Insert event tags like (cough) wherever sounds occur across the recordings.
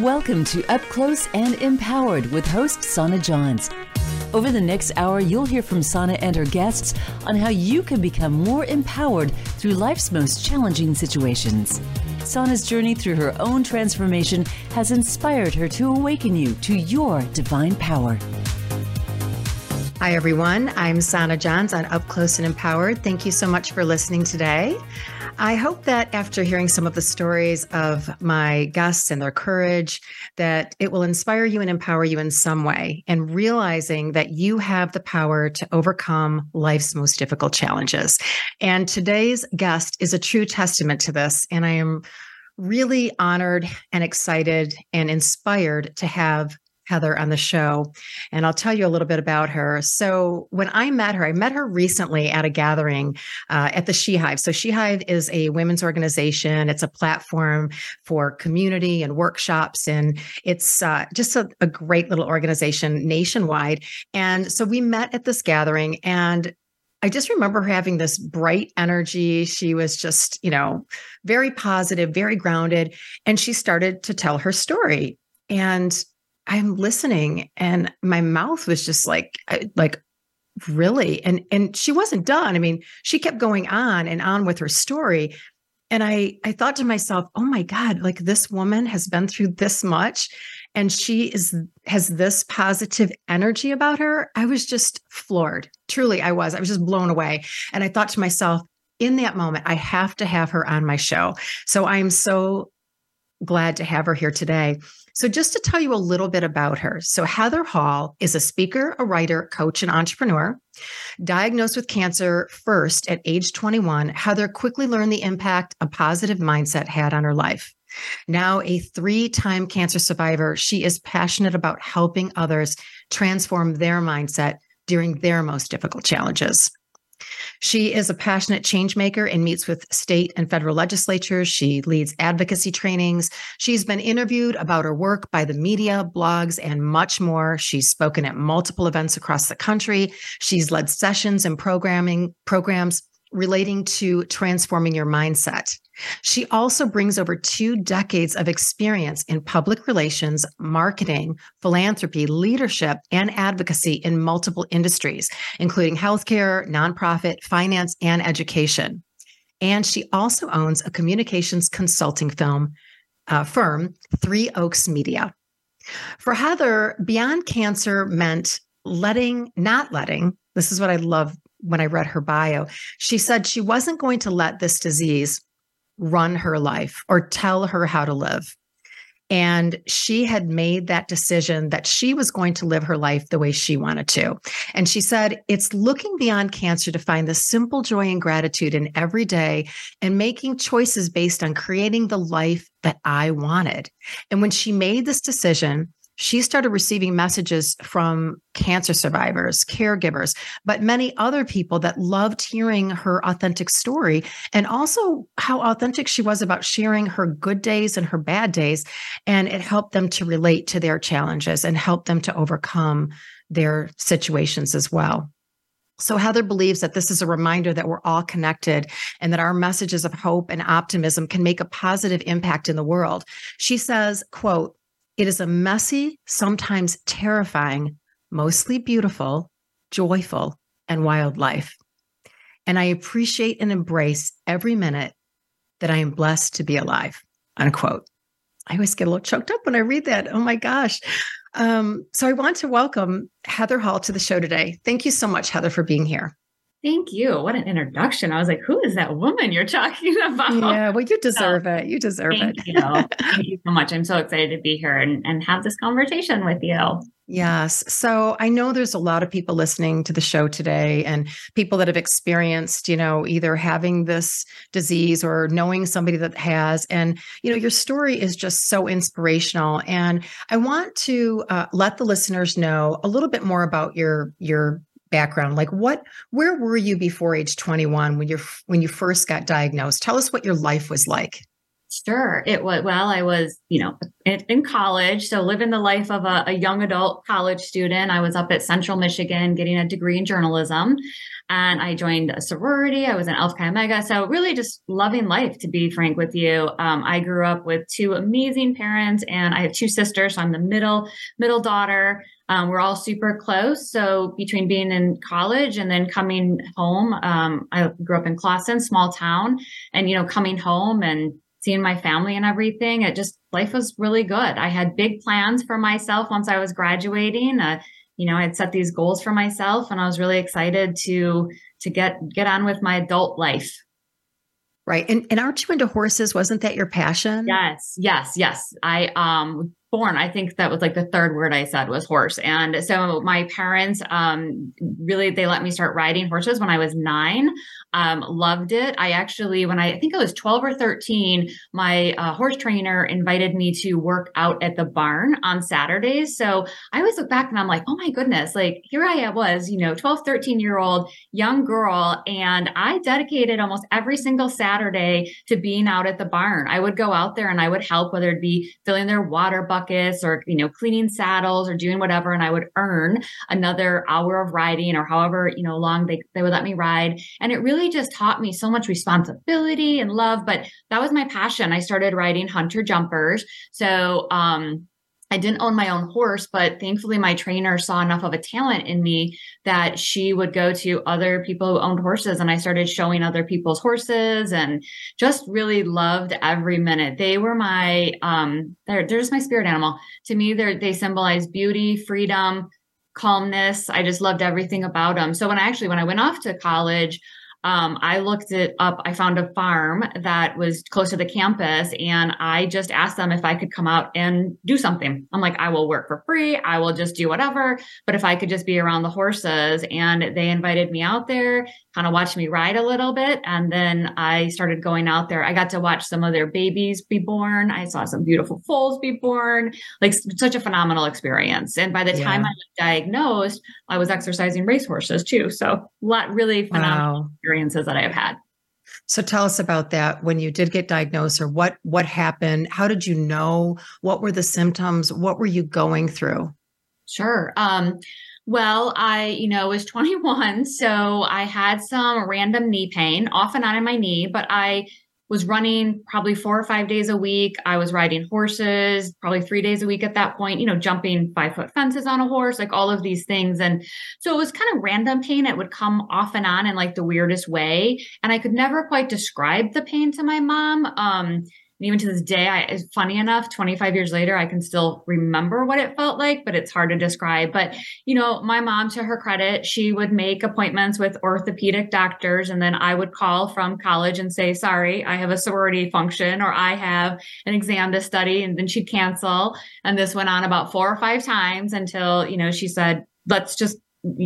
Welcome to Up Close and Empowered with host Sana Johns. Over the next hour, you'll hear from Sana and her guests on how you can become more empowered through life's most challenging situations. Sana's journey through her own transformation has inspired her to awaken you to your divine power. Hi, everyone. I'm Sana Johns on Up Close and Empowered. Thank you so much for listening today. I hope that after hearing some of the stories of my guests and their courage, that it will inspire you and empower you in some way, and realizing that you have the power to overcome life's most difficult challenges. And today's guest is a true testament to this. And I am really honored and excited and inspired to have Heather on the show, and I'll tell you a little bit about her. So, when I met her, I met her recently at a gathering uh, at the She Hive. So, She Hive is a women's organization, it's a platform for community and workshops, and it's uh, just a, a great little organization nationwide. And so, we met at this gathering, and I just remember her having this bright energy. She was just, you know, very positive, very grounded. And she started to tell her story. And I'm listening and my mouth was just like like really and and she wasn't done. I mean, she kept going on and on with her story and I I thought to myself, "Oh my god, like this woman has been through this much and she is has this positive energy about her." I was just floored. Truly, I was. I was just blown away. And I thought to myself, in that moment, I have to have her on my show. So I am so glad to have her here today. So, just to tell you a little bit about her. So, Heather Hall is a speaker, a writer, coach, and entrepreneur. Diagnosed with cancer first at age 21, Heather quickly learned the impact a positive mindset had on her life. Now, a three time cancer survivor, she is passionate about helping others transform their mindset during their most difficult challenges. She is a passionate change maker and meets with state and federal legislatures. She leads advocacy trainings. She's been interviewed about her work by the media, blogs, and much more. She's spoken at multiple events across the country. She's led sessions and programming programs relating to transforming your mindset. She also brings over two decades of experience in public relations, marketing, philanthropy, leadership, and advocacy in multiple industries, including healthcare, nonprofit, finance, and education. And she also owns a communications consulting film uh, firm, Three Oaks Media. For Heather, beyond cancer meant letting, not letting, this is what I love when I read her bio. She said she wasn't going to let this disease run her life or tell her how to live. And she had made that decision that she was going to live her life the way she wanted to. And she said, It's looking beyond cancer to find the simple joy and gratitude in every day and making choices based on creating the life that I wanted. And when she made this decision, she started receiving messages from cancer survivors, caregivers, but many other people that loved hearing her authentic story and also how authentic she was about sharing her good days and her bad days. And it helped them to relate to their challenges and help them to overcome their situations as well. So Heather believes that this is a reminder that we're all connected and that our messages of hope and optimism can make a positive impact in the world. She says, quote, it is a messy, sometimes terrifying, mostly beautiful, joyful, and wild life. And I appreciate and embrace every minute that I am blessed to be alive. Unquote. I always get a little choked up when I read that. Oh my gosh. Um, so I want to welcome Heather Hall to the show today. Thank you so much, Heather, for being here. Thank you. What an introduction. I was like, who is that woman you're talking (laughs) about? Yeah, well, you deserve so, it. You deserve thank it. You. thank you so much. I'm so excited to be here and, and have this conversation with you. Yes. So I know there's a lot of people listening to the show today and people that have experienced, you know, either having this disease or knowing somebody that has. And, you know, your story is just so inspirational. And I want to uh, let the listeners know a little bit more about your, your background like what where were you before age 21 when you're when you first got diagnosed tell us what your life was like Sure. It was, well, I was, you know, in, in college. So living the life of a, a, young adult college student. I was up at Central Michigan getting a degree in journalism and I joined a sorority. I was in Alpha Chi Omega. So really just loving life, to be frank with you. Um, I grew up with two amazing parents and I have two sisters. So I'm the middle, middle daughter. Um, we're all super close. So between being in college and then coming home, um, I grew up in Clawson, small town, and you know, coming home and seeing my family and everything, it just life was really good. I had big plans for myself once I was graduating. Uh, you know, I had set these goals for myself, and I was really excited to to get get on with my adult life. Right. And and aren't you into horses? Wasn't that your passion? Yes, yes, yes. I um born i think that was like the third word i said was horse. And so my parents um, really they let me start riding horses when i was nine um, loved it. I actually when I, I think i was 12 or 13 my uh, horse trainer invited me to work out at the barn on saturdays. So i always look back and i'm like oh my goodness like here i was you know 12 13 year old young girl and i dedicated almost every single saturday to being out at the barn. I would go out there and i would help whether it be filling their water buckets or you know cleaning saddles or doing whatever and i would earn another hour of riding or however you know long they, they would let me ride. And it really just taught me so much responsibility and love but that was my passion i started riding hunter jumpers so um I didn't own my own horse, but thankfully my trainer saw enough of a talent in me that she would go to other people who owned horses and I started showing other people's horses and just really loved every minute. They were my um they're, they're just my spirit animal. To me, they they symbolize beauty, freedom, calmness. I just loved everything about them. So when I actually when I went off to college, um, I looked it up. I found a farm that was close to the campus, and I just asked them if I could come out and do something. I'm like, I will work for free. I will just do whatever. But if I could just be around the horses, and they invited me out there, kind of watched me ride a little bit, and then I started going out there. I got to watch some of their babies be born. I saw some beautiful foals be born. Like such a phenomenal experience. And by the time I was diagnosed, I was exercising racehorses too. So a lot really phenomenal wow. Experiences that I have had. So tell us about that when you did get diagnosed or what what happened? How did you know? What were the symptoms? What were you going through? Sure. Um, well, I, you know, was (laughs) 21, so I had some random knee pain off and on in my knee, but I was running probably four or five days a week. I was riding horses probably three days a week at that point, you know, jumping five foot fences on a horse, like all of these things. And so it was kind of random pain. It would come off and on in like the weirdest way. And I could never quite describe the pain to my mom. Um, and even to this day, I, funny enough, 25 years later, I can still remember what it felt like, but it's hard to describe. But, you know, my mom, to her credit, she would make appointments with orthopedic doctors. And then I would call from college and say, sorry, I have a sorority function or I have an exam to study. And then she'd cancel. And this went on about four or five times until, you know, she said, let's just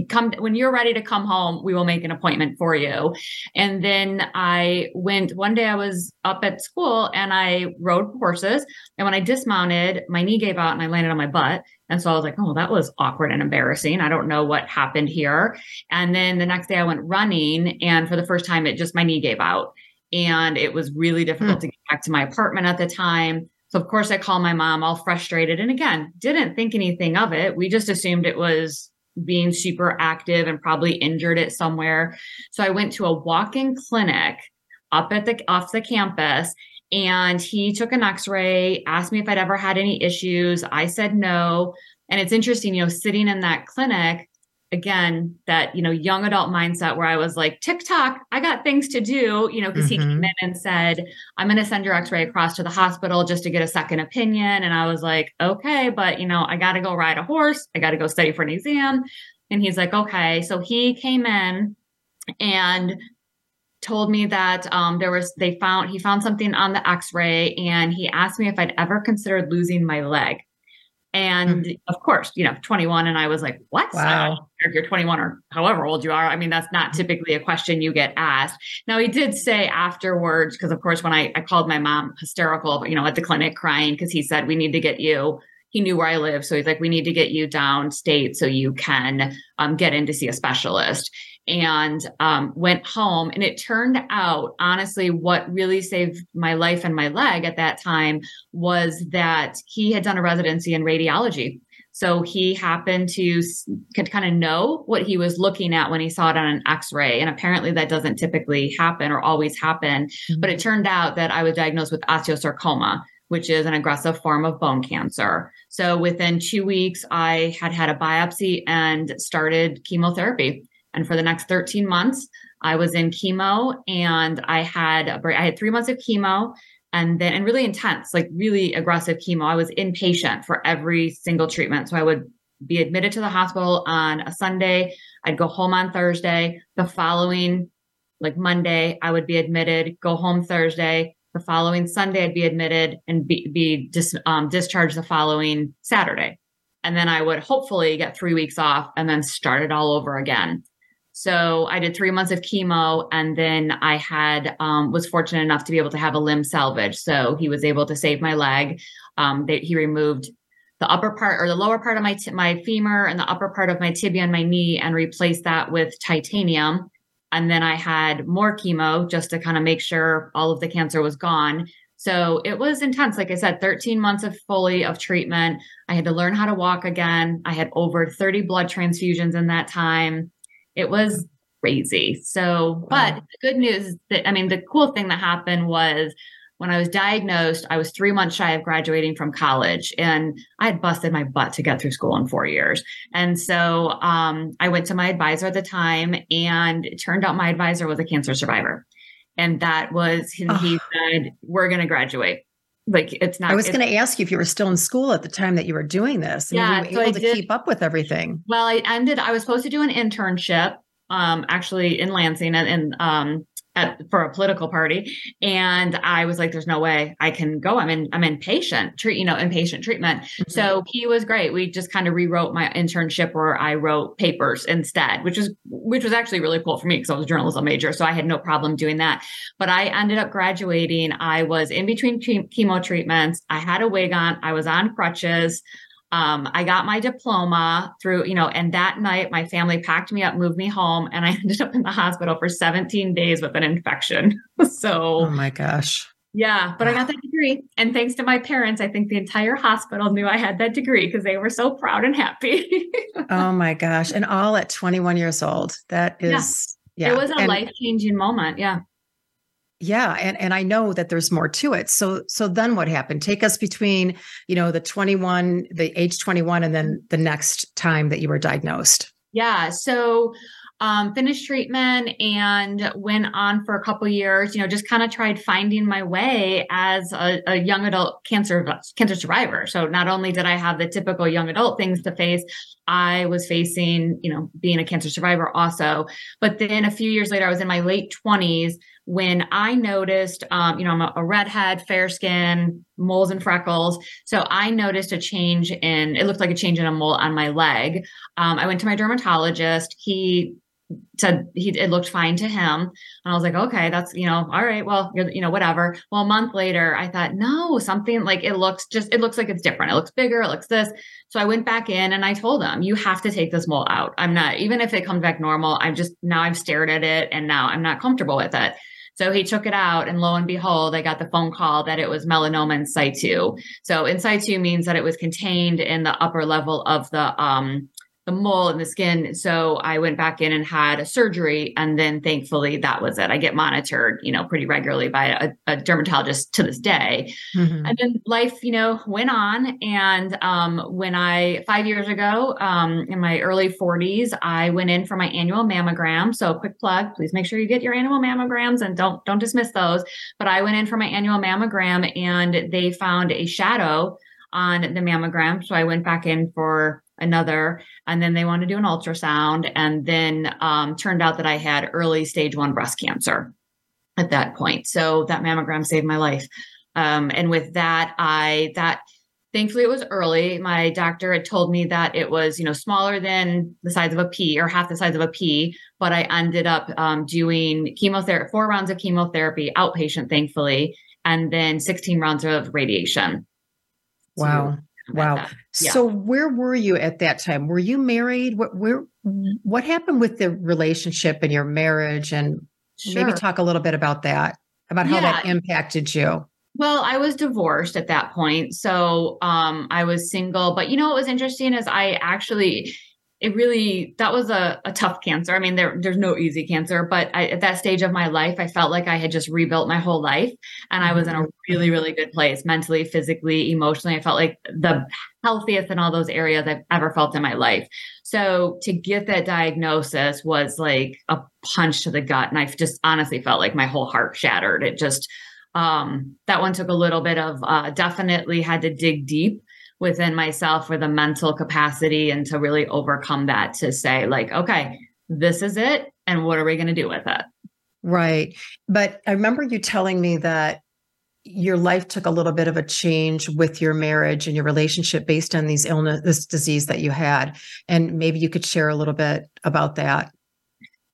come when you're ready to come home we will make an appointment for you. And then i went one day i was up at school and i rode horses. And when i dismounted my knee gave out and i landed on my butt. And so i was like oh that was awkward and embarrassing. I don't know what happened here. And then the next day i went running and for the first time it just my knee gave out. And it was really difficult mm. to get back to my apartment at the time. So of course I called my mom all frustrated. And again didn't think anything of it. We just assumed it was being super active and probably injured it somewhere. So I went to a walk-in clinic up at the off the campus and he took an x-ray, asked me if I'd ever had any issues. I said no. And it's interesting, you know, sitting in that clinic, again that you know young adult mindset where i was like tiktok i got things to do you know because mm-hmm. he came mm-hmm. in and said i'm going to send your x-ray across to the hospital just to get a second opinion and i was like okay but you know i got to go ride a horse i got to go study for an exam and he's like okay so he came in and told me that um, there was they found he found something on the x-ray and he asked me if i'd ever considered losing my leg and mm. of course, you know, 21. And I was like, what? Wow. If you're 21 or however old you are, I mean, that's not typically a question you get asked. Now, he did say afterwards, because of course, when I, I called my mom hysterical, you know, at the clinic crying, because he said, we need to get you he knew where I lived. So he's like, we need to get you downstate so you can um, get in to see a specialist. And um, went home. And it turned out, honestly, what really saved my life and my leg at that time was that he had done a residency in radiology. So he happened to kind of know what he was looking at when he saw it on an x ray. And apparently that doesn't typically happen or always happen. Mm-hmm. But it turned out that I was diagnosed with osteosarcoma, which is an aggressive form of bone cancer. So within two weeks, I had had a biopsy and started chemotherapy. And for the next 13 months, I was in chemo and I had I had three months of chemo and then and really intense, like really aggressive chemo. I was inpatient for every single treatment. So I would be admitted to the hospital on a Sunday. I'd go home on Thursday. The following, like Monday, I would be admitted, go home Thursday. The following Sunday, I'd be admitted and be, be dis, um, discharged the following Saturday. And then I would hopefully get three weeks off and then start it all over again. So I did three months of chemo, and then I had um, was fortunate enough to be able to have a limb salvage. So he was able to save my leg. Um, they, he removed the upper part or the lower part of my t- my femur and the upper part of my tibia and my knee, and replaced that with titanium. And then I had more chemo just to kind of make sure all of the cancer was gone. So it was intense. Like I said, 13 months of fully of treatment. I had to learn how to walk again. I had over 30 blood transfusions in that time it was crazy. So, but the good news that, I mean, the cool thing that happened was when I was diagnosed, I was three months shy of graduating from college and I had busted my butt to get through school in four years. And so um, I went to my advisor at the time and it turned out my advisor was a cancer survivor. And that was, he, oh. he said, we're going to graduate like it's not. I was going to ask you if you were still in school at the time that you were doing this. I yeah, mean, you were able so to keep up with everything. Well, I ended. I was supposed to do an internship, um, actually in Lansing, and, and um, at, for a political party. And i was like there's no way i can go. I'm in i'm inpatient treat you know inpatient treatment. Mm-hmm. so he was great. We just kind of rewrote my internship where i wrote papers instead which was which was actually really cool for me because i was a journalism major so i had no problem doing that. But i ended up graduating. I was in between chemo treatments. I had a wig on. I was on crutches um, I got my diploma through, you know, and that night my family packed me up, moved me home, and I (laughs) ended up in the hospital for 17 days with an infection. (laughs) so, oh my gosh. Yeah, but I got that degree. And thanks to my parents, I think the entire hospital knew I had that degree because they were so proud and happy. (laughs) oh my gosh. And all at 21 years old. That is, yeah. yeah. It was a life changing moment. Yeah yeah and and i know that there's more to it so so then what happened take us between you know the 21 the age 21 and then the next time that you were diagnosed yeah so um, finished treatment and went on for a couple years. You know, just kind of tried finding my way as a, a, young adult cancer cancer survivor. So not only did I have the typical young adult things to face, I was facing, you know, being a cancer survivor also. But then a few years later, I was in my late twenties when I noticed, um, you know, I'm a, a redhead, fair skin, moles and freckles. So I noticed a change in, it looked like a change in a mole on my leg. Um, I went to my dermatologist. He said he it looked fine to him. And i was like okay that's you know all right well you know whatever. Well a month later i thought no something like it looks just it looks like it's different. It looks bigger it looks this. So i went back in and i told him you have to take this mole out. I'm not even if it comes back normal i'm just now i've stared at it and now i'm not comfortable with it. So he took it out, and lo and behold, I got the phone call that it was melanoma in situ. So in situ means that it was contained in the upper level of the um, the mole in the skin. So I went back in and had a surgery. And then thankfully that was it. I get monitored, you know, pretty regularly by a, a dermatologist to this day. Mm-hmm. And then life, you know, went on. And um, when I, five years ago, um, in my early 40s, I went in for my annual mammogram. So quick plug, please make sure you get your annual mammograms and don't, don't dismiss those. But I went in for my annual mammogram and they found a shadow on the mammogram. So I went back in for another, and then they wanted to do an ultrasound. And then um, turned out that I had early stage one breast cancer at that point. So that mammogram saved my life. Um, and with that, I that thankfully it was early. My doctor had told me that it was you know smaller than the size of a pea or half the size of a pea, but I ended up um, doing chemotherapy, four rounds of chemotherapy outpatient, thankfully, and then 16 rounds of radiation. Wow. Wow. Yeah. So where were you at that time? Were you married? What where what happened with the relationship and your marriage and sure. maybe talk a little bit about that, about how yeah. that impacted you. Well, I was divorced at that point. So um I was single, but you know what was interesting is I actually it really that was a, a tough cancer. I mean, there there's no easy cancer, but I, at that stage of my life, I felt like I had just rebuilt my whole life, and I was in a mm-hmm. really really good place mentally, physically, emotionally. I felt like the healthiest in all those areas I've ever felt in my life. So to get that diagnosis was like a punch to the gut, and I just honestly felt like my whole heart shattered. It just um, that one took a little bit of uh, definitely had to dig deep within myself for the mental capacity and to really overcome that to say like okay this is it and what are we going to do with it? Right. But i remember you telling me that your life took a little bit of a change with your marriage and your relationship based on these illness this disease that you had and maybe you could share a little bit about that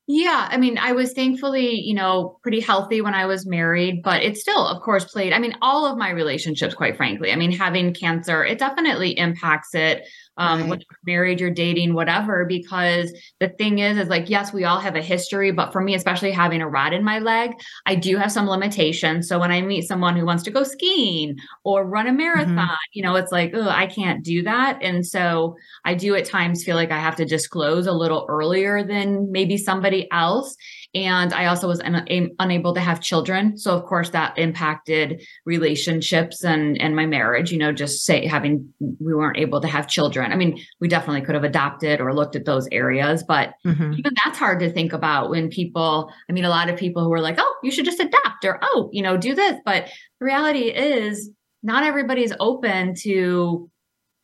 yeah, I mean, I was thankfully, you know, pretty healthy when I was married, but it still, of course, played. I mean, all of my relationships, quite frankly. I mean, having cancer, it definitely impacts it um, right. you're married, you're dating, whatever. Because the thing is, is like, yes, we all have a history, but for me, especially having a rod in my leg, I do have some limitations. So when I meet someone who wants to go skiing or run a mm-hmm. marathon, mm-hmm. you know, it's like, oh, I can't do that. And so I do at times feel like I have to disclose a little earlier than maybe somebody else and i also was un- unable to have children. So of course that impacted relationships and and my marriage you know just say having we weren't able to have children. I mean we definitely could have adopted or looked at those areas but mm-hmm. even that's hard to think about when people i mean a lot of people who are like oh you should just adopt or oh you know do this but the reality is not everybody's open to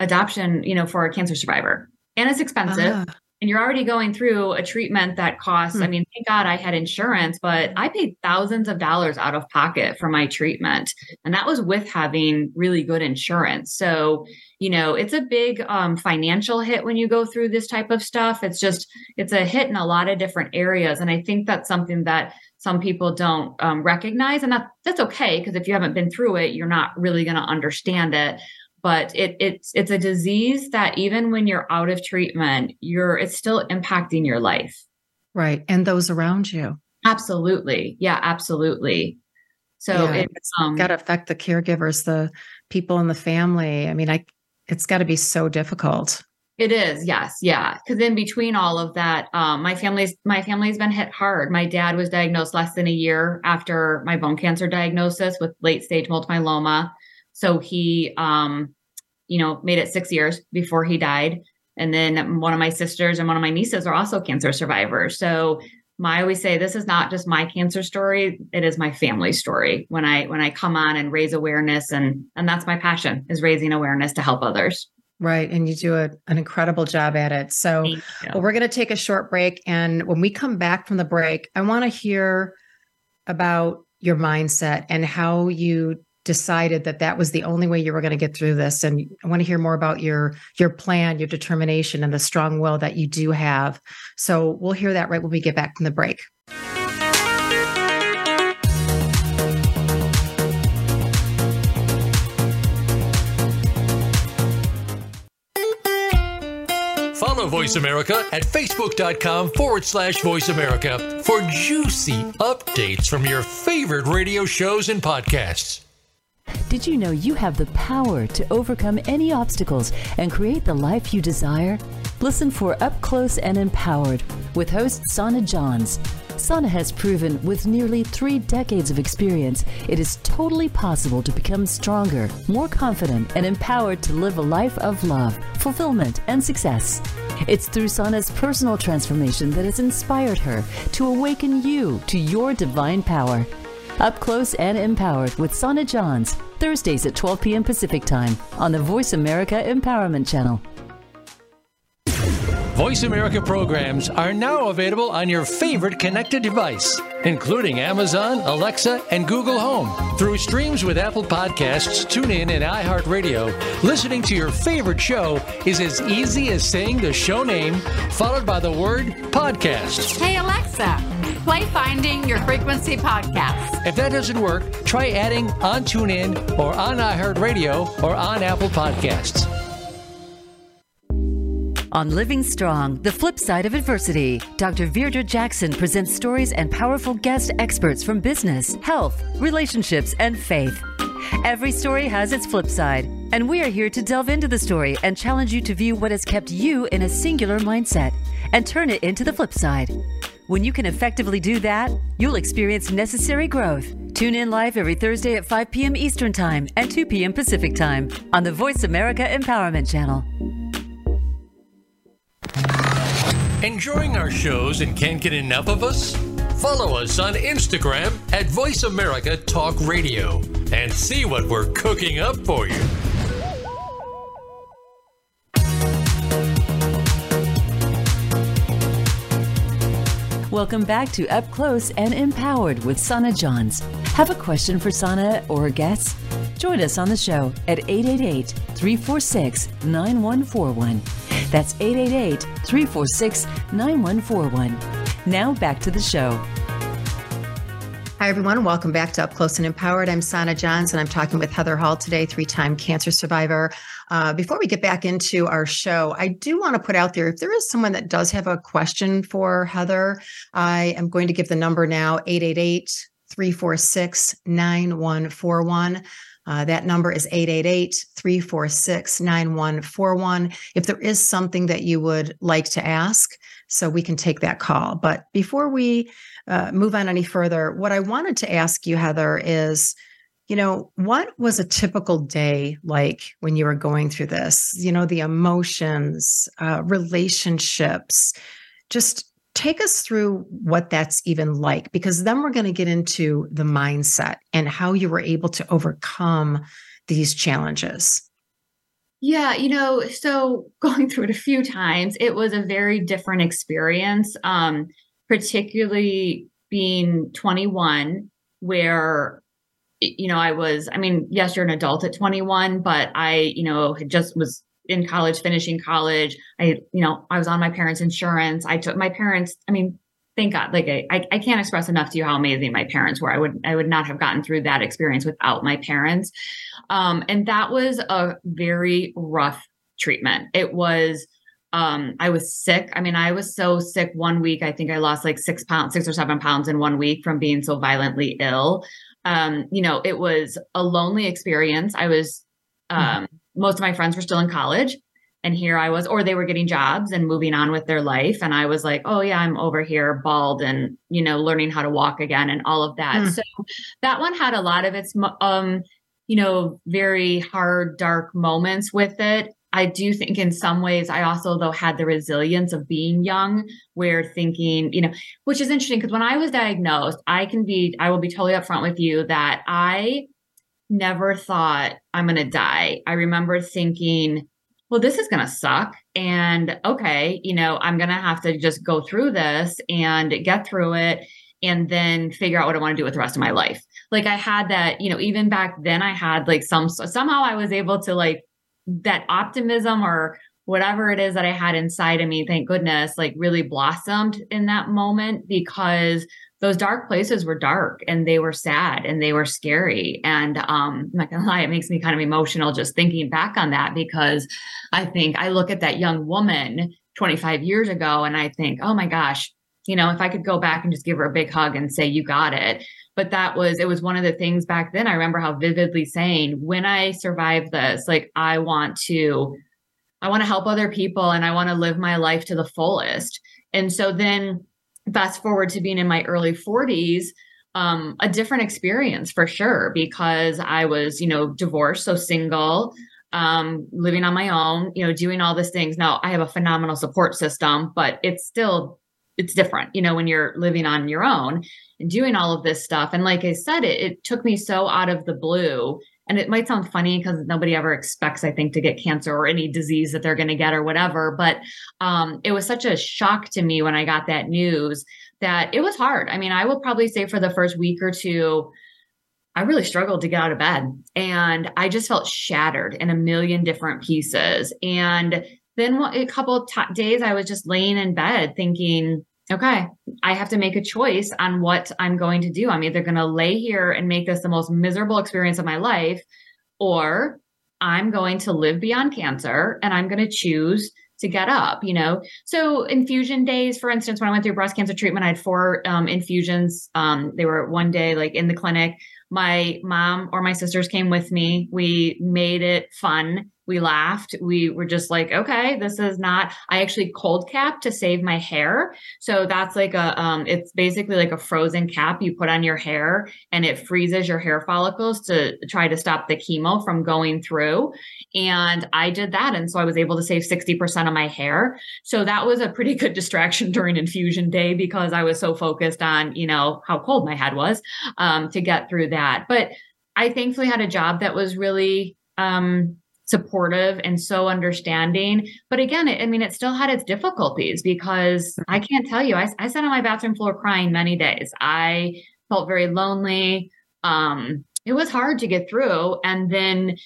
adoption you know for a cancer survivor. And it's expensive. Uh and you're already going through a treatment that costs hmm. i mean thank god i had insurance but i paid thousands of dollars out of pocket for my treatment and that was with having really good insurance. So you know it's a big um, financial hit when you go through this type of stuff. It's just it's a hit in a lot of different areas and i think that's something that some people don't um, recognize and that that's okay because if you haven't been through it you're not really going to understand it but it, it's it's a disease that even when you're out of treatment you're it's still impacting your life. Right and those around you. Absolutely. Yeah absolutely. So yeah, it's um, got to affect the caregivers the people in the family. I mean i it's got to be so difficult. It is yes yeah. Because in between all of that um, my family's my family's been hit hard. My dad was diagnosed less than a year after my bone cancer diagnosis with late stage multiple myeloma. So he, um, you know, made it six years before he died. And then one of my sisters and one of my nieces are also cancer survivors. So my, I always say this is not just my cancer story; it is my family story. When I when I come on and raise awareness, and and that's my passion is raising awareness to help others. Right. And you do a, an incredible job at it. So well, we're going to take a short break. And when we come back from the break, I want to hear about your mindset and how you decided that that was the only way you were going to get through this. And i want to hear more about your your plan your determination and the strong will that you do have. So we'll hear that right when we get back from the break. Follow Voice America at facebook.com forward slash voice America for juicy updates from your favorite radio shows and podcasts. Did you know you have the power to overcome any obstacles and create the life you desire? Listen for Up Close and Empowered with host Sana Johns. Sana has proven with nearly three decades of experience, it is totally possible to become stronger, more confident, and empowered to live a life of love, fulfillment, and success. It's through Sana's personal transformation that has inspired her to awaken you to your divine power. Up Close and Empowered with Sana Johns, Thursdays at 12 p.m. Pacific Time on the Voice America Empowerment Channel. Voice America programs are now available on your favorite connected device, including Amazon, Alexa, and Google Home. Through streams with Apple Podcasts, TuneIn, and iHeartRadio, listening to your favorite show is as easy as saying the show name followed by the word podcast. Hey, Alexa, play Finding Your Frequency podcast. If that doesn't work, try adding on TuneIn or on iHeartRadio or on Apple Podcasts. On Living Strong, the flip side of adversity, Dr. Virdra Jackson presents stories and powerful guest experts from business, health, relationships, and faith. Every story has its flip side, and we are here to delve into the story and challenge you to view what has kept you in a singular mindset and turn it into the flip side. When you can effectively do that, you'll experience necessary growth. Tune in live every Thursday at 5 p.m. Eastern Time and 2 p.m. Pacific Time on the Voice America Empowerment Channel. Enjoying our shows and can't get enough of us? Follow us on Instagram at Voice America Talk Radio and see what we're cooking up for you. Welcome back to Up Close and Empowered with Sana Johns. Have a question for Sana or guests? Join us on the show at 888 346 9141. That's 888 346 9141. Now back to the show. Hi, everyone. Welcome back to Up Close and Empowered. I'm Sana Johns, and I'm talking with Heather Hall today, three time cancer survivor. Uh, before we get back into our show, I do want to put out there if there is someone that does have a question for Heather, I am going to give the number now 888 346 9141. Uh, that number is 888 346 9141. If there is something that you would like to ask, so we can take that call. But before we uh, move on any further, what I wanted to ask you, Heather, is you know, what was a typical day like when you were going through this? You know, the emotions, uh, relationships, just take us through what that's even like, because then we're going to get into the mindset and how you were able to overcome these challenges. Yeah, you know, so (laughs) going through it a few times, it was a very different experience. Um, particularly being 21, where, you know, I was, I mean, yes, you're an adult at 21, but I, you know, just was in college, finishing college. I, you know, I was on my parents' insurance. I took my parents, I mean, thank God, like I, I can't express enough to you how amazing my parents were. I would, I would not have gotten through that experience without my parents. Um, and that was a very rough treatment. It was, um, I was sick. I mean, I was so sick one week. I think I lost like six pounds, six or seven pounds in one week from being so violently ill. Um, you know, it was a lonely experience. I was, mm-hmm. um, mm-hmm. most of my friends were still in college. And here I was, or they were getting jobs and moving on with their life. And I was like, oh, yeah, I'm over here bald and, you know, learning how to walk again and all of that. Mm. So that one had a lot of its, um, you know, very hard, dark moments with it. I do think in some ways I also though had the resilience of being young where thinking, you know, which is interesting because when I was diagnosed, I can be I will be totally upfront with you that I never thought I'm going to die. I remember thinking, well, this is going to suck and okay, you know, I'm going to have to just go through this and get through it and then figure out what I want to do with the rest of my life. Like I had that, you know, even back then I had like some somehow I was able to like that optimism or whatever it is that I had inside of me, thank goodness, like really blossomed in that moment because those dark places were dark and they were sad and they were scary. And um, I'm not gonna (laughs) lie, it makes me kind of emotional just thinking back on that because I think I look at that young woman 25 years ago and I think, oh my gosh, you know, if I could go back and just give her a big hug and say, you got it, but that was it was one of the things back then i remember how vividly saying when i survive this like i want to i want to help other people and i want to live my life to the fullest. And so then fast forward to being in my early 40s um, a different experience for sure because i was you know divorced so single um, living on my own you know doing all these things. Now i have a phenomenal support system but it's still it's different you know when you're living on your own and doing all of this stuff. And like I said, it, it took me so out of the blue. And it might sound funny because nobody ever expects, I think, to get cancer or any disease that they're going to get or whatever. But um, it was such a shock to me when I got that news that it was hard. I mean, I will probably say for the first week or two, I really struggled to get out of bed. And I just felt shattered in a million different pieces. And then a couple of t- days, I was just laying in bed thinking, okay, I have to make a choice on what I'm going to do. I'm either going to lay here and make this the most miserable experience of my life, or I'm going to live beyond cancer and I'm going to choose to get up, you know. So infusion days, for instance, when I went through breast cancer treatment, I had four um, infusions. Um, they were one day like in the clinic. My mom or my sisters came with me. We made it fun we laughed. We were just like okay this is not i actually cold cap to save my hair. So that's like a um it's basically like a frozen cap you put on your hair and it freezes your hair follicles to try to stop the chemo from going through. And i did that. And so i was able to save 60% of my hair. So that was a pretty (laughs) good distraction during infusion day because i was so focused on you know how cold my head was um to get through that. But i thankfully had a job that was really um supportive and so understanding. But again, it, I mean, it still had its difficulties because I can't tell you, I, I sat on my bathroom floor crying many days. I felt very lonely. Um, it was hard to get through. And then,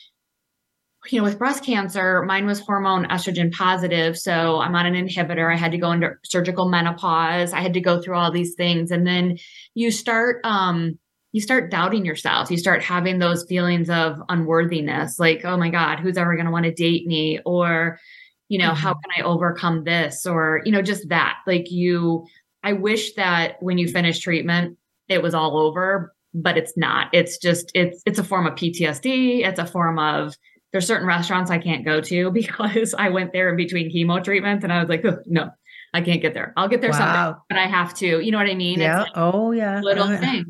you know, with breast cancer, mine was hormone estrogen positive. So I'm on an inhibitor. I had to go into surgical menopause. I had to go through all these things. And then you start, um, you start doubting yourself. You start having those feelings of unworthiness, like, oh my God, who's ever going to want to date me? Or, you know, mm-hmm. how can I overcome this? Or, you know, just that. Like, you, I wish that when you finish treatment, it was all over, but it's not. It's just, it's, it's a form of PTSD. It's a form of, there's certain restaurants I can't go to (laughs) because I went there in between chemo treatments and I was like, oh, no, I can't get there. I'll get there wow. someday, but I have to. You know what I mean? Yeah. Like oh, yeah. Little oh, yeah. things.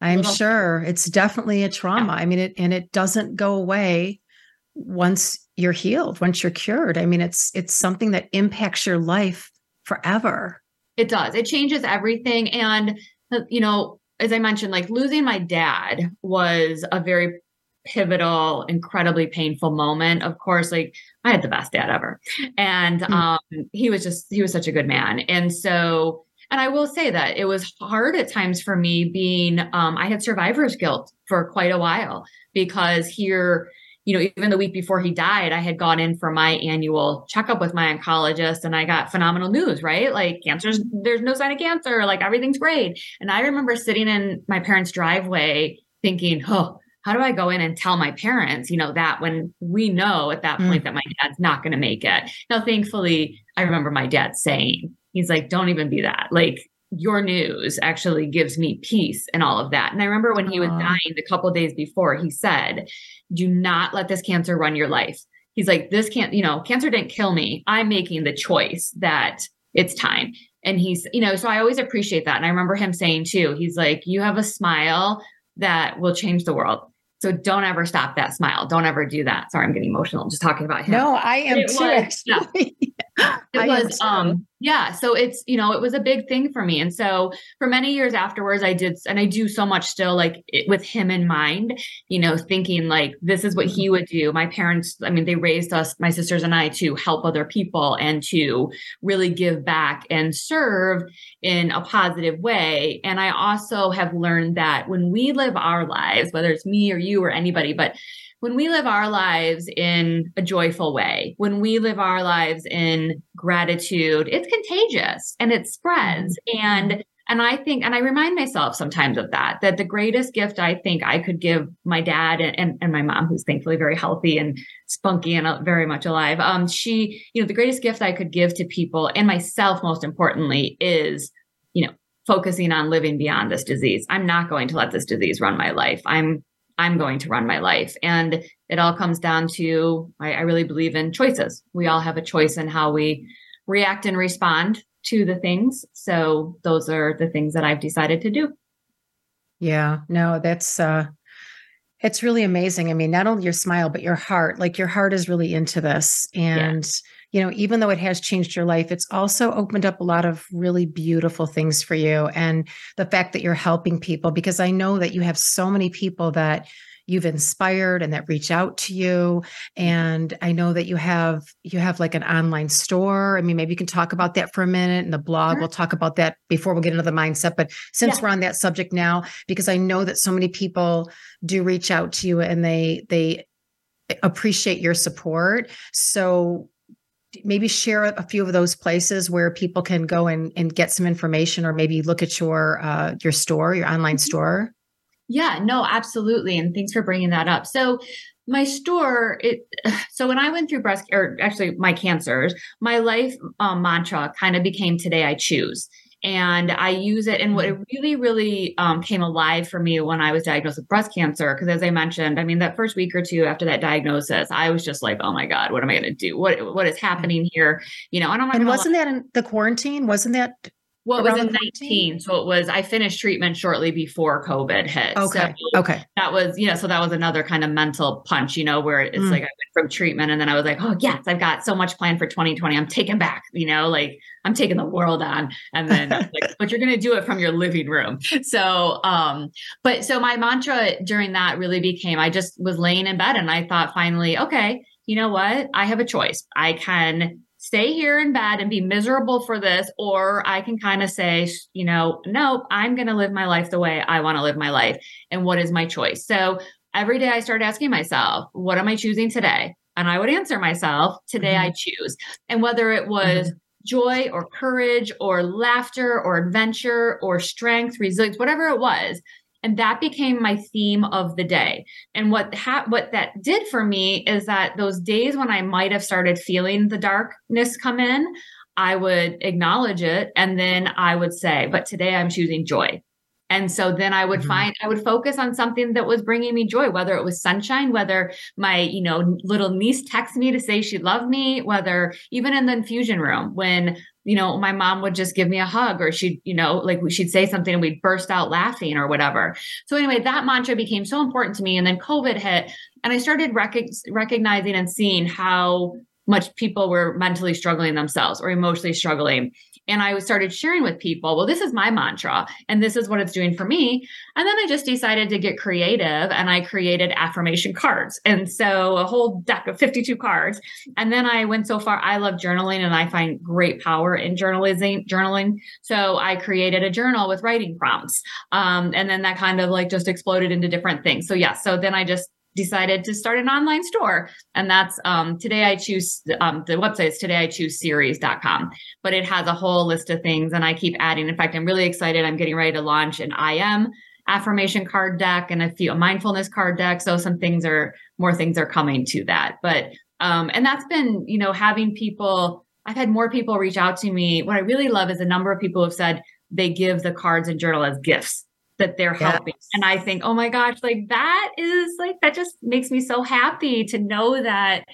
I'm little sure it's definitely a trauma. Yeah. I mean, it and it doesn't go away once you're healed, once you're cured. I mean, it's it's something that impacts your life forever. It does. It changes everything. And uh, you know, as I mentioned, like losing my dad was a very pivotal, incredibly painful moment. Of course, like I had the best dad ever. And mm. um, he was just, he was such a good man. And so and I will say that it was hard at times for me being, um, I had survivor's guilt for quite a while because here, you know, even the week before he died, I had gone in for my annual checkup with my oncologist and I got phenomenal news, right? Like cancer's, there's no sign of cancer, like everything's great. And I remember sitting in my parents' driveway thinking, oh, how do I go in and tell my parents, you know, that when we know at that point mm. that my dad's not going to make it? Now, thankfully, I remember my dad saying, he's like, don't even be that. Like, your news actually gives me peace and all of that. And I remember when he was uh-huh. dying a couple days before, he said, Do not let this cancer run your life. He's like, This can't, you know, cancer didn't kill me. I'm making the choice that it's time. And he's, you know, so I always appreciate that. And I remember him saying too, he's like, You have a smile that will change the world. So don't ever stop that smile. Don't ever do that. Sorry, I'm getting emotional just talking about him. No, I am it too. Was. (gasps) it was um yeah so it's you know it was a big thing for me and so for many years afterwards i did and i do so much still like it, with him in mind you know thinking like this is what he mm-hmm. would do my parents i mean they raised us my sisters and i to help other people and to really give back and serve in a positive way and i also have learned that when we live our lives whether it's me or you or anybody but when we live our lives in a joyful way, when we live our lives in gratitude, it's contagious and it spreads. Mm-hmm. And and I think, and I remind myself sometimes of that, that the greatest gift I think I could give my dad and, and, and my mom, who's thankfully very healthy and spunky and uh, very much alive, um, she, you know, the greatest gift I could give to people and myself, most importantly, is, you know, focusing on living beyond this disease. I'm not going to let this disease run my life. I'm I'm going to run my life. And it all comes down to I, I, really believe in choices. We all have a choice in how we react and respond to the things. So those are the things that I've decided to do. Yeah, no, that's uh it's really amazing. I mean, not only your smile, but your heart. Like your heart is really into this. And yeah you know, even though it has changed your life, it's also opened up a lot of really beautiful things for you. And the fact that you're helping people, because I know that you have so many people that you've inspired and that reach out to you and i know that you have you have like an online store i mean maybe you can talk about that for a minute and the blog sure. we'll talk about that before we get into the mindset but since yeah. we're on that subject now because i know that so many people do reach out to you and they they appreciate your support so maybe share a few of those places where people can go and, and get some information or maybe look at your uh, your store your online mm-hmm. store Yeah, no, absolutely. And thanks for bringing that up. So, my store it (sighs) so when i went through breast or actually my cancers my life um, mantra kind of became today i choose and I use it. And what it mm-hmm. really, really um, came alive for me when I was diagnosed with breast cancer, because as I mentioned, I mean, that first week or two after that diagnosis, I was just like, oh my God, what am I going to do? What what is happening here? You know, and, I'm not. Know. And wasn't lie. that in the quarantine? Wasn't that well, it was in 19. So it was, I finished treatment shortly before COVID hit. Okay. So okay. That was, you know, so that was another kind of mental punch, you know, where it's mm. like I went from treatment and then I was like, oh, yes, I've got so much planned for 2020. I'm taking back, you know, like I'm taking the world on. And then, like, (laughs) but you're going to do it from your living room. So, um, but so my mantra during that really became I just was laying in bed and I thought finally, okay, you know what? I have a choice. I can stay here in bed and be miserable for this or i can kind of say you know nope i'm going to live my life the way i want to live my life and what is my choice so every day i started asking myself what am i choosing today and i would answer myself today mm-hmm. i choose and whether it was mm-hmm. joy or courage or laughter or adventure or strength resilience whatever it was and that became my theme of the day and what ha- what that did for me is that those days when i might have started feeling the darkness come in i would acknowledge it and then i would say but today i'm choosing joy and so then I would mm-hmm. find, I would focus on something that was bringing me joy, whether it was sunshine, whether my, you know, little niece texted me to say she loved me, whether even in the infusion room when, you know, my mom would just give me a hug or she'd, you know, like she'd say something and we'd burst out laughing or whatever. So anyway, that mantra became so important to me. And then COVID hit and I started rec- recognizing and seeing how much people were mentally struggling themselves or emotionally struggling and I started sharing with people, well, this is my mantra and this is what it's doing for me. And then I just decided to get creative and I created affirmation cards. And so a whole deck of 52 cards. And then I went so far, I love journaling and I find great power in journalism, journaling. So I created a journal with writing prompts. Um, and then that kind of like just exploded into different things. So yeah, so then I just decided to start an online store. And that's um, today i choose um, the website is today i choose series.com but it has a whole list of things and i keep adding. In fact i'm really excited. I'm getting ready to launch an im affirmation card deck and a few a mindfulness card deck. So some things are more things are coming to that. But um, and that's been you know having people i've had more people reach out to me. What i really love is a number of people have said they give the cards and journal as gifts that they're helping. And I think, oh my gosh, like that is like, that just makes me so happy to know that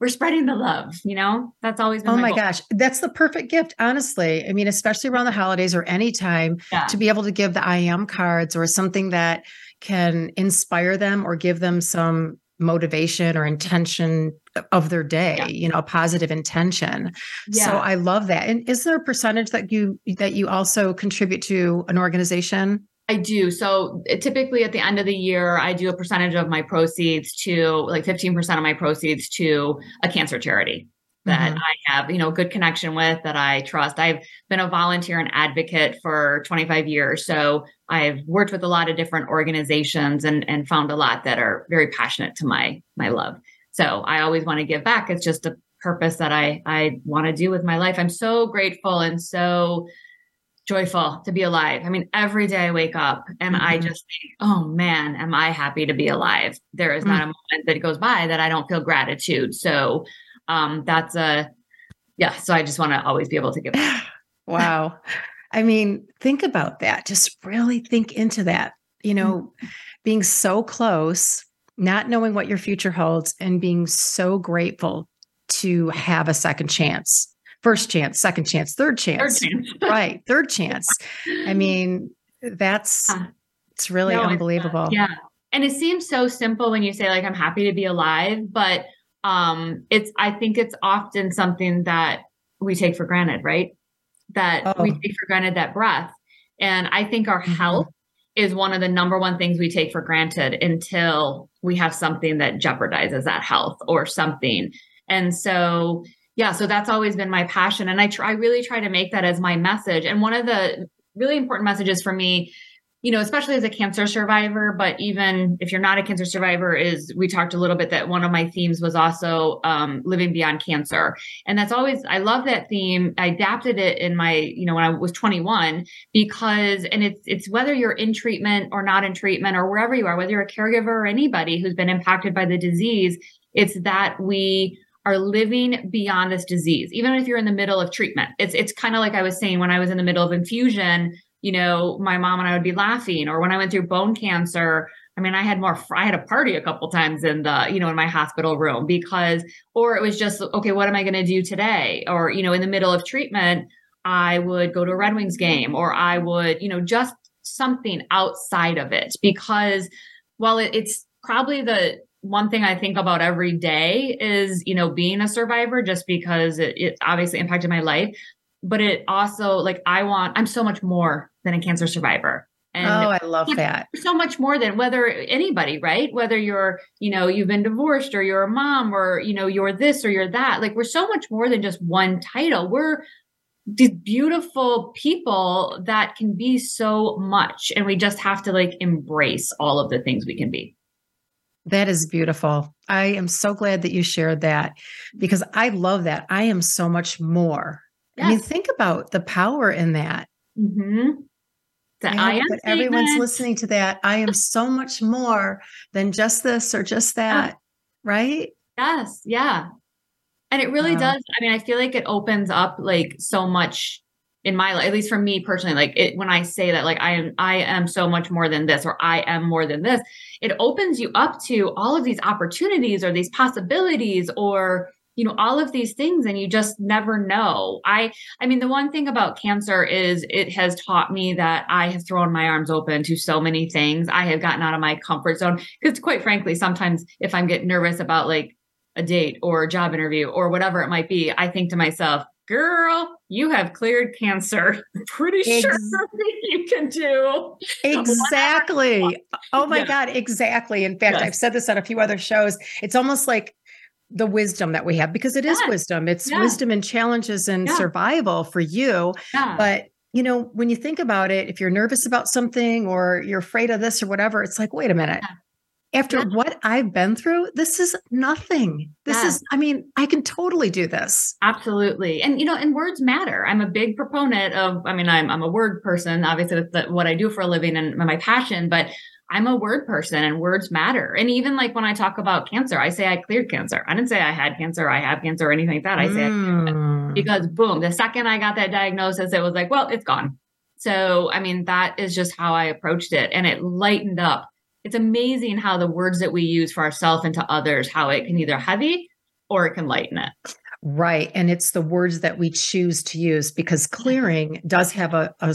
we're spreading the love, you know? That's always Oh my, my gosh. That's the perfect gift, honestly. I mean, especially around the holidays or anytime yeah. to be able to give the I am cards or something that can inspire them or give them some motivation or intention of their day yeah. you know a positive intention yeah. so i love that and is there a percentage that you that you also contribute to an organization I do. So typically at the end of the year, I do a percentage of my proceeds to like 15% of my proceeds to a cancer charity that mm-hmm. I have, you know, good connection with that I trust. I've been a volunteer and advocate for 25 years. So I've worked with a lot of different organizations and and found a lot that are very passionate to my my love. So I always want to give back. It's just a purpose that I I want to do with my life. I'm so grateful and so joyful to be alive. I mean, every day I wake up and mm-hmm. I just think, oh man, am I happy to be alive? There is mm-hmm. not a moment that goes by that I don't feel gratitude. So um, that's a, yeah. So I just want to always be able to give. (sighs) wow. I mean, think about that. Just really think into that. You know, mm-hmm. being so close, not knowing what your future holds, and being so grateful to have a second chance first chance, second chance, third chance. Third chance. (laughs) right. Third chance. I (laughs) mean, that's it's really no, unbelievable. It's, yeah. And it seems so simple when you say like I'm happy to be alive, but um it's I think it's often something that we take for granted, right? That oh. we take for granted that breath. And I think our mm-hmm. health is one of the number one things we take for granted until we have something that jeopardizes that health or something. And so yeah, so that's always been my passion. And I try, I really try to make that as my message. And one of the really important messages for me you know, especially as a cancer survivor, but even if you're not a cancer survivor, is we talked a little bit that one of my themes was also um, living beyond cancer. And that's always, I love that theme. I adapted it in my, you know, when I was 21, because, and it's, it's whether you're in treatment or not in treatment or wherever you are, whether you're a caregiver or anybody who's been impacted by the disease, it's that we are living beyond this disease even if you're in the middle of treatment it's it's kind of like i was saying when i was in the middle of infusion you know, my mom and I would be laughing. Or when I went through bone cancer, I mean, I had more, I had a party a couple times in the, you know, in my hospital room because, or it was just, okay, what am I going to do today? Or, you know, in the middle of treatment, I would go to a Red Wings game or I would, you know, just something outside of it because while it, it's probably the one thing I think about every day is, you know, being a survivor just because it, it obviously impacted my life but it also like I want I'm so much more than a cancer survivor. And oh, I love that. So much more than whether anybody, right? Whether you're, you know, you've been divorced or you're a mom or, you know, you're this or you're that. Like we're so much more than just one title. We're these beautiful people that can be so much. And we just have to like embrace all of the things we can be. That is beautiful. I am so glad that you shared that because I love that. I am so much more Yes. I mean, think about the power in that. Mm-hmm. That I am. But everyone's listening to that. I am so much more than just this or just that, right? Yes. Yeah. And it really wow. does. I mean, I feel like it opens up like so much in my life, at least for me personally. Like it, when I say that, like I am, I am so much more than this, or I am more than this. It opens you up to all of these opportunities or these possibilities, or you know all of these things and you just never know i i mean the one thing about cancer is it has taught me that i have thrown my arms open to so many things i have gotten out of my comfort zone because quite frankly sometimes if i'm getting nervous about like a date or a job interview or whatever it might be i think to myself girl you have cleared cancer (laughs) pretty Ex- sure (laughs) you can do exactly oh my yeah. god exactly in fact yes. i've said this on a few other shows it's almost like the wisdom that we have because it is yes. wisdom. It's wisdom and challenges and survival for you. But you know, when you think about it, if you're nervous about something or you're afraid of this or whatever, it's like, wait a minute. After what I've been through, this is nothing. This is, I mean, I can totally do this. Absolutely. And, you know, and words matter. I'm a big proponent of, I mean, I'm, I'm a word person, obviously, that's what I do for a living and my passion, but I'm a word person and words matter. And even like when I talk about cancer, I say I cleared cancer. I didn't say I had cancer, I have cancer, or anything like that. I say mm. because boom, the second I got that diagnosis, it was like, well, it's gone. So, I mean, that is just how I approached it. And it lightened up. It's amazing how the words that we use for ourselves and to others, how it can either heavy or it can lighten it. Right. And it's the words that we choose to use because clearing does have a, a,